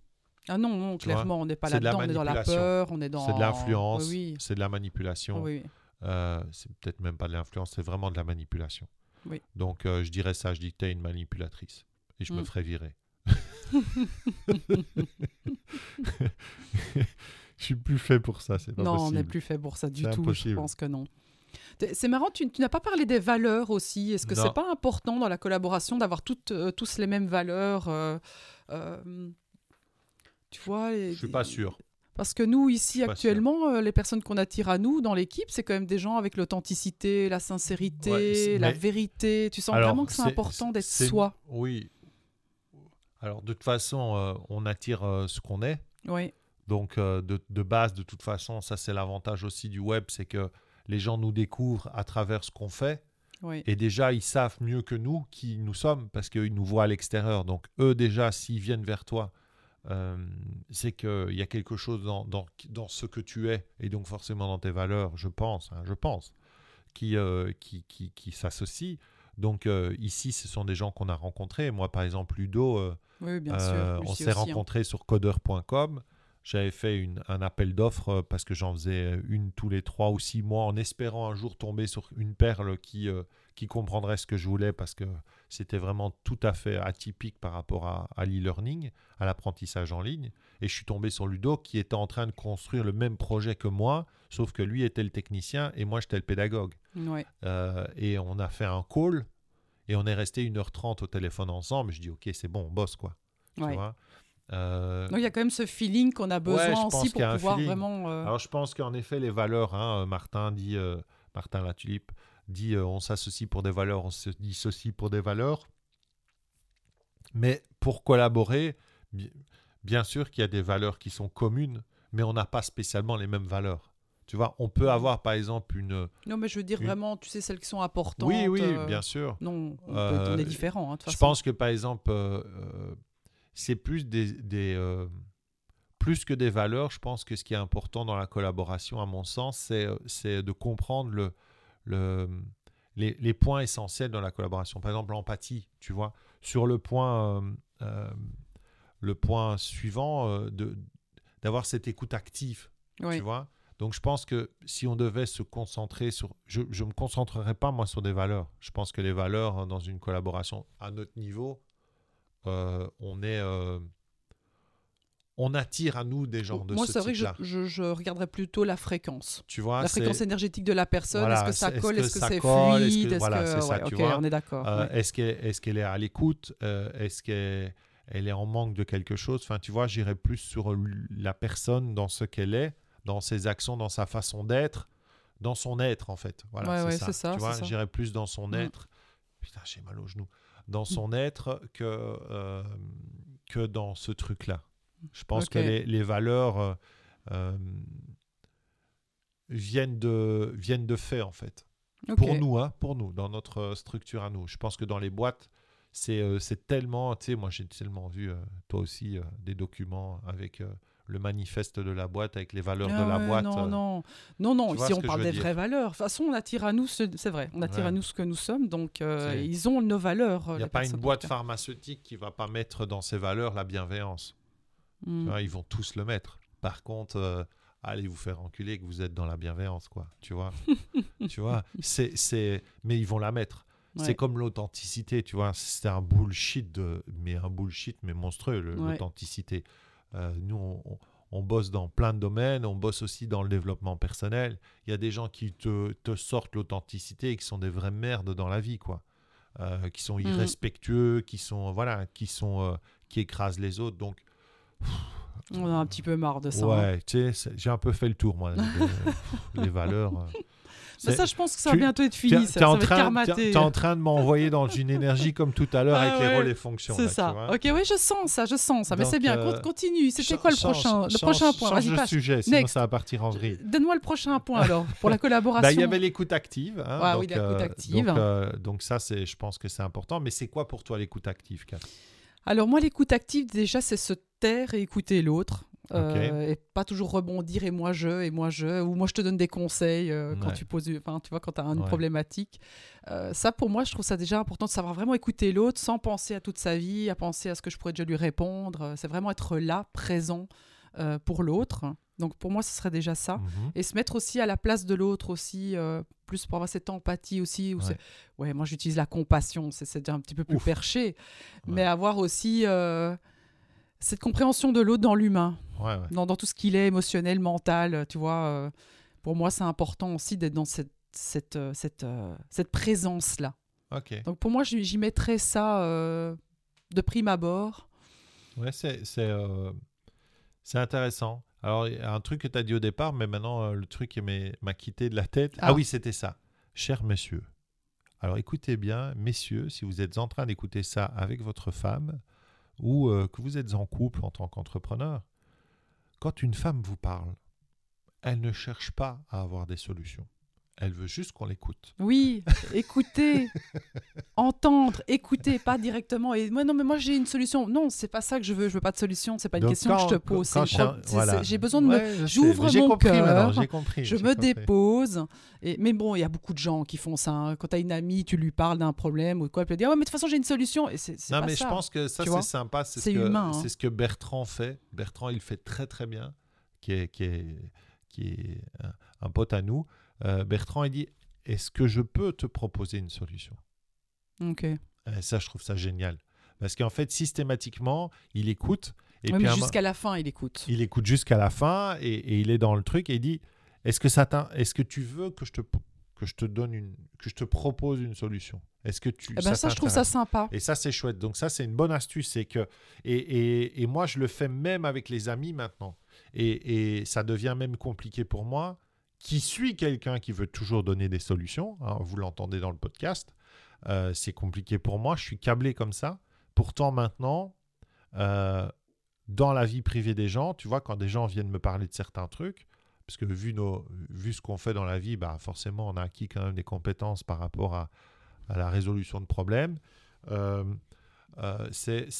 Ah non, clairement, on n'est pas là-dedans, on est dans la peur, on est dans... C'est de l'influence, Oui, c'est de la manipulation. oui. Euh, c'est peut-être même pas de l'influence, c'est vraiment de la manipulation. Oui. Donc, euh, je dirais ça, je dis que tu es une manipulatrice. Et je me Mm. ferais virer. *laughs* *laughs* je suis plus fait pour ça, c'est pas non, on n'est plus fait pour ça du tout, impossible. je pense que non. C'est marrant, tu, tu n'as pas parlé des valeurs aussi. Est-ce que c'est pas important dans la collaboration d'avoir toutes, euh, tous les mêmes valeurs euh, euh, Tu vois et- Je suis pas sûr. Parce que nous, ici, actuellement, euh, les personnes qu'on attire à nous dans l'équipe, c'est quand même des gens avec l'authenticité, la sincérité, Ouais, la mais- vérité. Tu sens Alors, vraiment que c'est important d'être soi. Oui. Alors de toute façon, euh, on attire ce qu'on est. Oui, Donc de, de base, de toute façon, ça c'est l'avantage aussi du web, c'est que les gens nous découvrent à travers ce qu'on fait. oui. Et déjà, ils savent mieux que nous qui nous sommes parce qu'ils nous voient à l'extérieur. Donc, eux, déjà, s'ils viennent vers toi, euh, c'est qu'il y a quelque chose dans, dans, dans ce que tu es et donc forcément dans tes valeurs, je pense, hein, je pense, qui, euh, qui, qui, qui s'associent. Donc, euh, ici, ce sont des gens qu'on a rencontrés. Moi, par exemple, Ludo, Oui, bien sûr. on s'est hein. rencontrés sur codeur.com. J'avais fait une- un appel d'offres euh, parce que j'en faisais une tous les trois ou six mois en espérant un jour tomber sur une perle qui, euh, qui comprendrait ce que je voulais parce que c'était vraiment tout à fait atypique par rapport à, à l'e-learning, à l'apprentissage en ligne. Et je suis tombé sur Ludo qui était en train de construire le même projet que moi, sauf que lui était le technicien et moi j'étais le pédagogue. Ouais. Euh, et on a fait un call et on est resté 1h30 au téléphone ensemble. Je dis ok c'est bon, on bosse quoi. Tu Ouais. vois? Euh, Donc il y a quand même ce feeling qu'on a besoin aussi pour pouvoir vraiment. euh, Alors je pense qu'en effet les valeurs, hein, euh, Martin dit, euh, Martin Latulipe dit euh, on s'associe pour des valeurs, on se dissocie pour des valeurs. Mais pour collaborer, bi- bien sûr qu'il y a des valeurs qui sont communes, mais on n'a pas spécialement les mêmes valeurs. Tu vois, on peut avoir par exemple une... Non, mais je veux dire Une- vraiment, tu sais, celles qui sont importantes. Oui, oui, bien sûr. Non, on, peut- on est différents. hein, Je façon. pense que par exemple, c'est plus des, des, euh, plus que des valeurs. Je pense que ce qui est important dans la collaboration, à mon sens, c'est euh, c'est de comprendre le, le, les, les points essentiels dans la collaboration. Par exemple, l'empathie. Tu vois, sur le point, euh, euh, le point suivant, de d'avoir cette écoute active. Oui. Tu vois. Donc je pense que si on devait se concentrer sur... Je ne me concentrerai pas moi sur des valeurs. Je pense que les valeurs hein, dans une collaboration à notre niveau, on est... euh, on attire à nous des gens de Moi, ce c'est vrai que je, type-là. je, je regarderais plutôt la fréquence. Tu vois, la c'est- fréquence énergétique de la personne, Voilà, est-ce que ça est-ce colle, est-ce que c'est colle, est-ce que- fluide, est-ce voilà, que... c'est ça, ouais, tu vois. on est d'accord. Euh, ouais. Est-ce qu'elle est, qu'elle est à l'écoute Euh, Est-ce qu'elle elle est en manque de quelque chose? Enfin, tu vois, j'irais plus sur la personne dans ce qu'elle est, dans ses actions, dans sa façon d'être, dans son être, en fait. Voilà, Ouais, c'est ouais, ça. c'est ça, Tu vois, j'irais plus dans son Mm. être. Putain, j'ai mal au genou. Dans son être que, euh, que dans ce truc-là. Je pense que les, les valeurs euh, euh, viennent, de, viennent de fait, en fait. Pour nous, hein, pour nous, dans notre structure à nous. Je pense que dans les boîtes, c'est tellement, tu sais, moi j'ai tellement vu, toi aussi, des documents avec le manifeste de la boîte, avec les valeurs Ah de la ouais, boîte. Non, euh, non, non, non. vois Ici, ce on parle des vraies valeurs. De toute façon, on attire à nous, ce- c'est vrai, on attire Ouais. à nous ce que nous sommes. Donc, euh, ils ont nos valeurs. Il n'y a pas une boîte pharmaceutique qui va pas mettre dans ses valeurs la bienveillance. Mm. vois, ils vont tous le mettre. Par contre, euh, allez vous faire enculer que vous êtes dans la bienveillance, quoi. Tu vois, *laughs* tu vois, c'est, mais ils vont la mettre. C'est comme l'authenticité, tu vois. C'est un bullshit, de... mais un bullshit, mais monstrueux, Ouais. Euh, nous, on, bosse dans plein de domaines, on bosse aussi dans le développement personnel. Il y a des gens qui te, te sortent l'authenticité et qui sont des vraies merdes dans la vie, quoi. Euh, qui sont Mhm. irrespectueux, qui sont, voilà, qui sont, euh, qui écrasent les autres. Donc, On a un petit peu marre de ça. hein. Ouais, tu sais, j'ai un peu fait le tour, moi. de- *laughs* les valeurs. Euh, Mais ça, je pense que ça tu- va bientôt être fini. T'es ça en en train de m'envoyer dans une énergie comme tout à l'heure Ah avec les ouais, rôles et fonctions. C'est tu ça. Ok, oui, je sens ça, je sens ça. Mais c'est bien. euh, Con- Continue. C'était quoi le Change- prochain, le prochain point? change passe. sujet, sinon Next. ça va partir en vrille. Donne-moi le prochain point alors pour la *laughs* collaboration. Bah, il y avait l'écoute active. hein, Ah donc, oui, l'écoute euh, active. Donc, euh, donc ça, c'est, je pense que c'est important. Mais c'est quoi pour toi l'écoute active, Kat? Alors moi, l'écoute active, déjà, c'est se taire et écouter l'autre. Euh, et pas toujours rebondir et moi je et moi je ou moi je te donne des conseils euh, quand tu poses enfin tu vois quand tu as une Ouais. problématique Euh, ça pour moi je trouve ça déjà important de savoir vraiment écouter l'autre sans penser à toute sa vie à penser à ce que je pourrais déjà lui répondre c'est vraiment être là présent pour l'autre donc pour moi ce serait déjà ça Mhm. et se mettre aussi à la place de l'autre aussi euh, plus pour avoir cette empathie aussi où Ouais. moi j'utilise la compassion c'est c'est déjà un petit peu plus Ouf. perché Ouais. mais avoir aussi euh, cette compréhension de l'autre dans l'humain Ouais, ouais. dans, dans tout ce qu'il est émotionnel mental tu vois euh, pour moi c'est important aussi d'être dans cette cette euh, cette, euh, cette présence là Ok. donc pour moi j'y mettrais ça euh, de prime abord Ouais, c'est, euh, intéressant. Alors, il y a un truc que tu as dit au départ, mais maintenant, euh, le truc m'a quitté de la tête. Ah, Ah. oui, c'était ça. Cher monsieur. Alors, écoutez bien, messieurs, si vous êtes en train d'écouter ça avec votre femme ou euh, que vous êtes en couple en tant qu'entrepreneur, quand une femme vous parle, elle ne cherche pas à avoir des solutions. Elle veut juste qu'on l'écoute. oui écouter *laughs* entendre écouter pas directement et moi non mais moi j'ai une solution non c'est pas ça que je veux je veux pas de solution c'est pas une Donc, question que je te pose voilà. j'ai besoin de me Ouais, j'ouvre mon cœur, maintenant, j'ai compris, Je me compris. dépose. Et, mais bon, il y a beaucoup de gens qui font ça. hein. Quand tu as une amie, tu lui parles d'un problème ou quoi, elle peut dire Ouais, mais de toute façon, j'ai une solution. Et c'est Non, pas mais ça. je pense que ça, c'est sympa. C'est ce, C'est humain, hein. c'est ce que Bertrand fait. Bertrand, il fait très, très bien, qui est, qui est, qui est un, un pote à nous. Euh, Bertrand, il dit Est-ce que je peux te proposer une solution? Ok. Et ça, je trouve ça génial. Parce qu'en fait, systématiquement, il écoute. Et puis un jusqu'à la fin, il écoute. il écoute jusqu'à la fin et, et il est dans le truc et il dit est-ce que ça est-ce que tu veux que je te que je te donne une que je te propose une solution? Est-ce que tu Eh ben, ça, je trouve ça sympa. et ça c'est chouette donc ça c'est une bonne astuce c'est que et, et, et moi je le fais même avec les amis maintenant et, et ça devient même compliqué pour moi qui suis quelqu'un qui veut toujours donner des solutions hein, vous l'entendez dans le podcast euh, c'est compliqué pour moi je suis câblé comme ça pourtant maintenant euh, dans la vie privée des gens, tu vois, quand des gens viennent me parler de certains trucs, parce que vu, nos, vu ce qu'on fait dans la vie, bah forcément, on a acquis quand même des compétences par rapport à, la résolution de problèmes. Euh, c'est.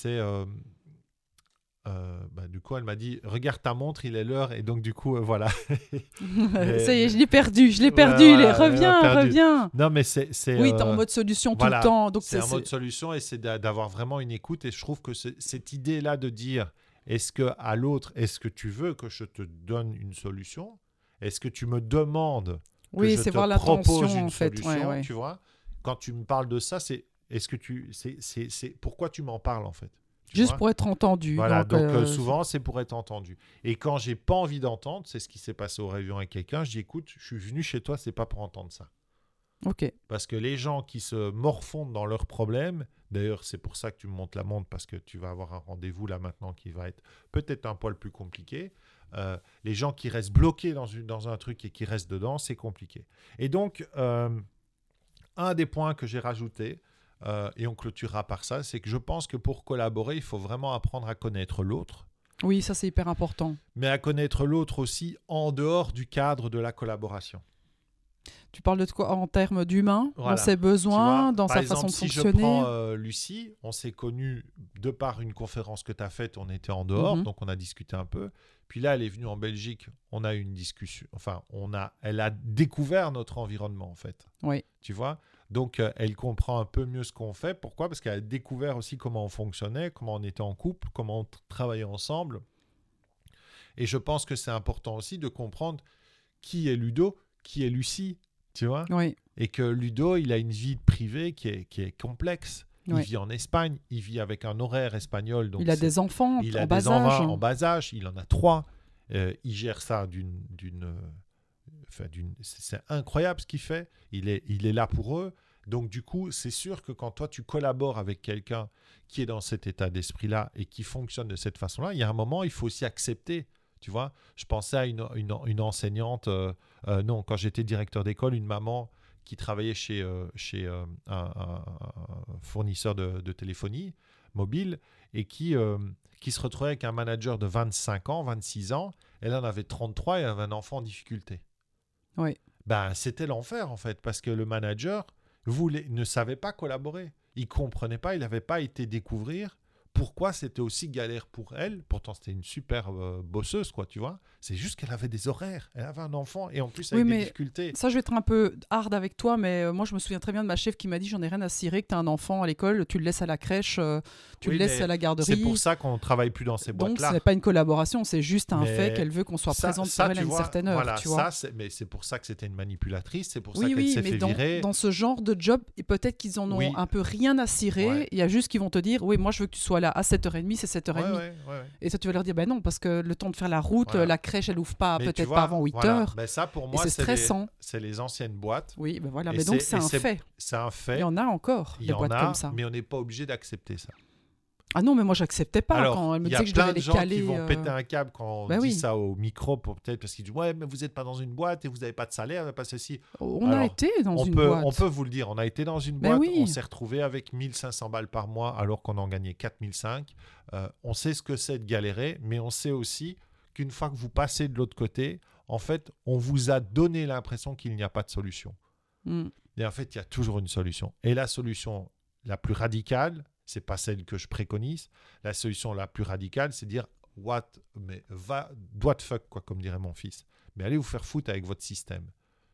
Euh, bah, du coup, elle m'a dit Regarde ta montre, il est l'heure. Et donc, du coup, euh, voilà. *laughs* ça y est, je l'ai perdu. Je l'ai Ouais, perdu. il est- reviens, reviens. non, mais c'est. c'est, Oui, t'es en euh, mode solution voilà, tout le temps. Donc c'est un mode solution et c'est d'a- d'avoir vraiment une écoute. Et je trouve que cette idée-là de dire est-ce que à l'autre, est-ce que tu veux que je te donne une solution? Est-ce que tu me demandes que Oui, je c'est te voir l'intention une en fait. Solution ouais. Tu vois? Quand tu me parles de ça, c'est est-ce que tu c'est c'est c'est pourquoi tu m'en parles en fait? Juste vois pour être entendu. voilà, donc, euh, euh, souvent c'est pour être entendu. Et quand j'ai pas envie d'entendre, c'est ce qui s'est passé au réunion avec quelqu'un, je dis écoute, je suis venu chez toi, c'est pas pour entendre ça. Ok. Parce que les gens qui se morfondent dans leurs problèmes, d'ailleurs c'est pour ça que tu me montes la montre, parce que tu vas avoir un rendez-vous là maintenant qui va être peut-être un poil plus compliqué. Euh, les gens qui restent bloqués dans, une, dans un truc et qui restent dedans, c'est compliqué. Et donc, euh, un des points que j'ai rajouté, euh, et on clôturera par ça, c'est que je pense que pour collaborer, il faut vraiment apprendre à connaître l'autre, Oui, ça c'est hyper important. mais à connaître l'autre aussi en dehors du cadre de la collaboration. Tu parles de quoi en termes d'humain, Voilà. dans ses besoins, vois, dans sa exemple, façon de si fonctionner. je prends euh, Lucie, on s'est connus de par une conférence que tu as faite, on était en dehors, Mhm. donc on a discuté un peu. Puis là, elle est venue en Belgique, on a eu une discussion, enfin, on a, elle a découvert notre environnement en fait. Oui. Tu vois? Donc, euh, elle comprend un peu mieux ce qu'on fait. Pourquoi? Parce qu'elle a découvert aussi comment on fonctionnait, comment on était en couple, comment on travaillait ensemble. Et je pense que c'est important aussi de comprendre qui est Ludo, qui est Lucie, tu vois? Oui. et que Ludo, il a une vie privée qui est, qui est complexe. Il Ouais. vit en Espagne, il vit avec un horaire espagnol. Donc il a des enfants il en a bas des âge. enfants en bas âge, il en a trois. Euh, il gère ça d'une. C'est incroyable ce qu'il fait. Il est, là pour eux. Donc, du coup, c'est sûr que quand toi, tu collabores avec quelqu'un qui est dans cet état d'esprit-là et qui fonctionne de cette façon-là, il y a un moment, il faut aussi accepter. Tu vois, je pensais à une, enseignante euh, euh, non, quand j'étais directeur d'école, une maman qui travaillait chez, euh, un, fournisseur de, téléphonie mobile et qui, se retrouvait avec un manager de 25 ans, 26 ans. Elle en avait 33 et avait un enfant en difficulté. Oui. Ben, c'était l'enfer en fait, parce que le manager voulait, ne savait pas collaborer. Il comprenait pas, il n'avait pas été découvrir pourquoi c'était aussi galère pour elle. Pourtant, c'était une super euh, bosseuse, quoi, tu vois. C'est juste qu'elle avait des horaires, elle avait un enfant et en plus avec Oui, des difficultés. Ça, je vais être un peu hard avec toi, mais euh, moi, je me souviens très bien de ma chef qui m'a dit J'en ai rien à cirer que tu as un enfant à l'école, tu le laisses à la crèche, euh, tu Oui, le laisses à la C'est garderie. pour ça qu'on ne travaille plus dans ces Donc, ce boîtes-là. n'est pas une collaboration, c'est juste un Mais fait qu'elle veut qu'on soit Ça- présente ça, pour elle à une certaine heure. Voilà, tu vois. ça, c'est- mais c'est pour ça que c'était une manipulatrice, c'est pour ça Oui, qu'elle s'est fait dans, virer. dans ce genre de job, peut-être qu'ils en ont un peu rien à cirer. Ouais. Il y a juste qu'ils vont te dire Oui, moi, je veux que tu sois là à 7h30, c'est 7h30. Ouais, ouais, ouais, ouais. Et ça, tu vas leur dire Ben non, parce que le temps de faire la route, Voilà. la crèche, elle ouvre pas, peut-être pas avant 8 voilà. heures. Ben ça, pour moi, c'est stressant. c'est les anciennes boîtes. Oui, ben voilà. Et Mais donc, c'est- un fait. C'est un fait. Il y en a encore, Il des boîtes a, comme ça. mais on n'est pas obligé d'accepter ça. Ah non, mais moi, j'acceptais pas Alors, quand elle me il y a je plein devais de les gens caler. qui vont euh, péter un câble quand on bah dit oui. ça au micro, peut-être parce qu'ils disent ouais, mais vous n'êtes pas dans une boîte et vous n'avez pas de salaire, pas ceci. On a été dans on une peut, boîte. on peut vous le dire, on a été dans une Ben boîte, oui. on s'est retrouvé avec 1500 balles par mois alors qu'on en gagnait 4005. Euh, on sait ce que c'est de galérer, mais on sait aussi qu'une fois que vous passez de l'autre côté, en fait, on vous a donné l'impression qu'il n'y a pas de solution. Mm. Et en fait, il y a toujours une solution. Et la solution la plus radicale, c'est pas celle que je préconise. La solution la plus radicale, c'est dire what, mais va, what the fuck, quoi, comme dirait mon fils. Mais allez vous faire foutre avec votre système.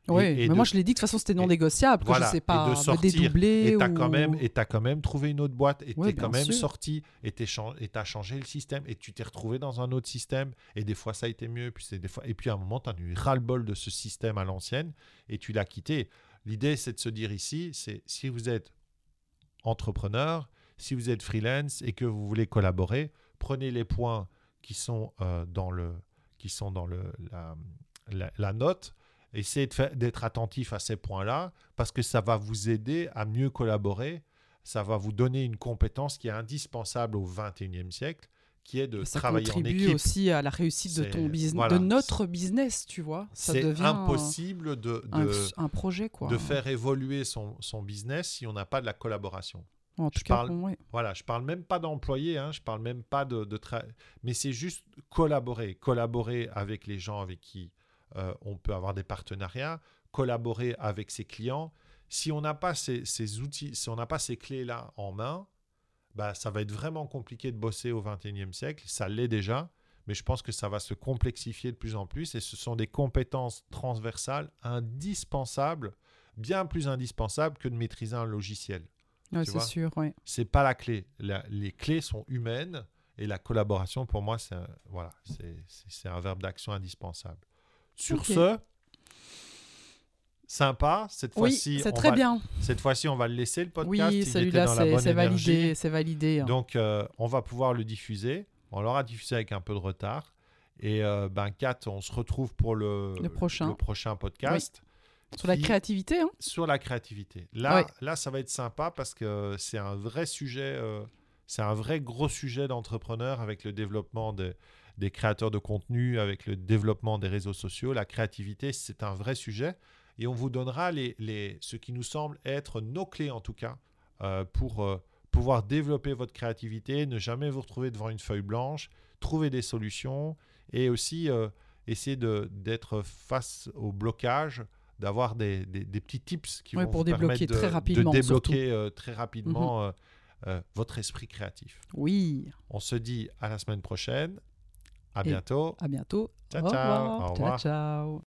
Et- Oui, et mais de- moi je l'ai dit de toute façon c'était non et- négociable, que voilà, je sais et pas de me sortir. dédoubler. Et t'as ou... quand même, et t'as quand même trouvé une autre boîte, et Ouais, t'es quand même sûr. sorti, et et t'as changé le système, et tu t'es retrouvé dans un autre système, et des fois ça a été mieux, puis c'est des fois, et puis à un moment t'as eu ras-le-bol de ce système à l'ancienne, et tu l'as quitté. L'idée c'est de se dire ici, c'est si vous êtes entrepreneur, si vous êtes freelance et que vous voulez collaborer, prenez les points qui sont euh, dans le, qui sont dans le, la, la- la note. Essayez d'être attentif à ces points-là parce que ça va vous aider à mieux collaborer. Ça va vous donner une compétence qui est indispensable au 21e siècle, qui est de ça travailler en contribue équipe. aussi à la réussite de ton business, voilà. de notre business, tu vois. C'est impossible de, un, de, un projet quoi. de faire évoluer son, son business si on n'a pas de la collaboration. En tout je cas, parle-. Voilà, je parle même pas d'employés, hein, je parle même pas de, de mais c'est juste collaborer, collaborer avec les gens avec qui euh, on peut avoir des partenariats, collaborer avec ses clients. Si on n'a pas ces, ces outils, si on n'a pas ces clés-là en main, bah, ça va être vraiment compliqué de bosser au 21e siècle. Ça l'est déjà, mais je pense que ça va se complexifier de plus en plus et ce sont des compétences transversales indispensables, bien plus indispensables que de maîtriser un logiciel Ouais, c'est sûr, ouais. c'est pas la clé. La- les clés sont humaines et la collaboration, pour moi, c'est un, voilà, c'est, un verbe d'action indispensable. Sur ce, sympa. Cette Oui, fois-ci, c'est très va- bien. Cette fois-ci, on va le laisser le podcast. Oui, celui-là, c'est validé, c'est validé. hein. Donc, euh, on va pouvoir le diffuser. On l'aura diffusé avec un peu de retard. Et euh, ben, Kat, on se retrouve pour le, Le prochain. le prochain podcast. Sur la créativité, hein. sur la créativité. Là, Ouais. là, ça va être sympa parce que c'est un vrai sujet, euh, c'est un vrai gros sujet d'entrepreneur avec le développement de- des créateurs de contenu, avec le développement des réseaux sociaux. La créativité, c'est un vrai sujet. Et on vous donnera les, les, ce qui nous semble être nos clés, en tout cas, euh, pour euh, pouvoir développer votre créativité, ne jamais vous retrouver devant une feuille blanche, trouver des solutions et aussi euh, essayer d'être face au blocage d'avoir des, des- des petits tips qui Ouais, vont pour vous débloquer permettre de, très rapidement, de débloquer euh, très rapidement Mhm. euh, euh, votre esprit créatif. Oui. On se dit à la semaine prochaine. À Et bientôt. À bientôt. Ciao, Au ciao. revoir. Au revoir. Ciao, ciao.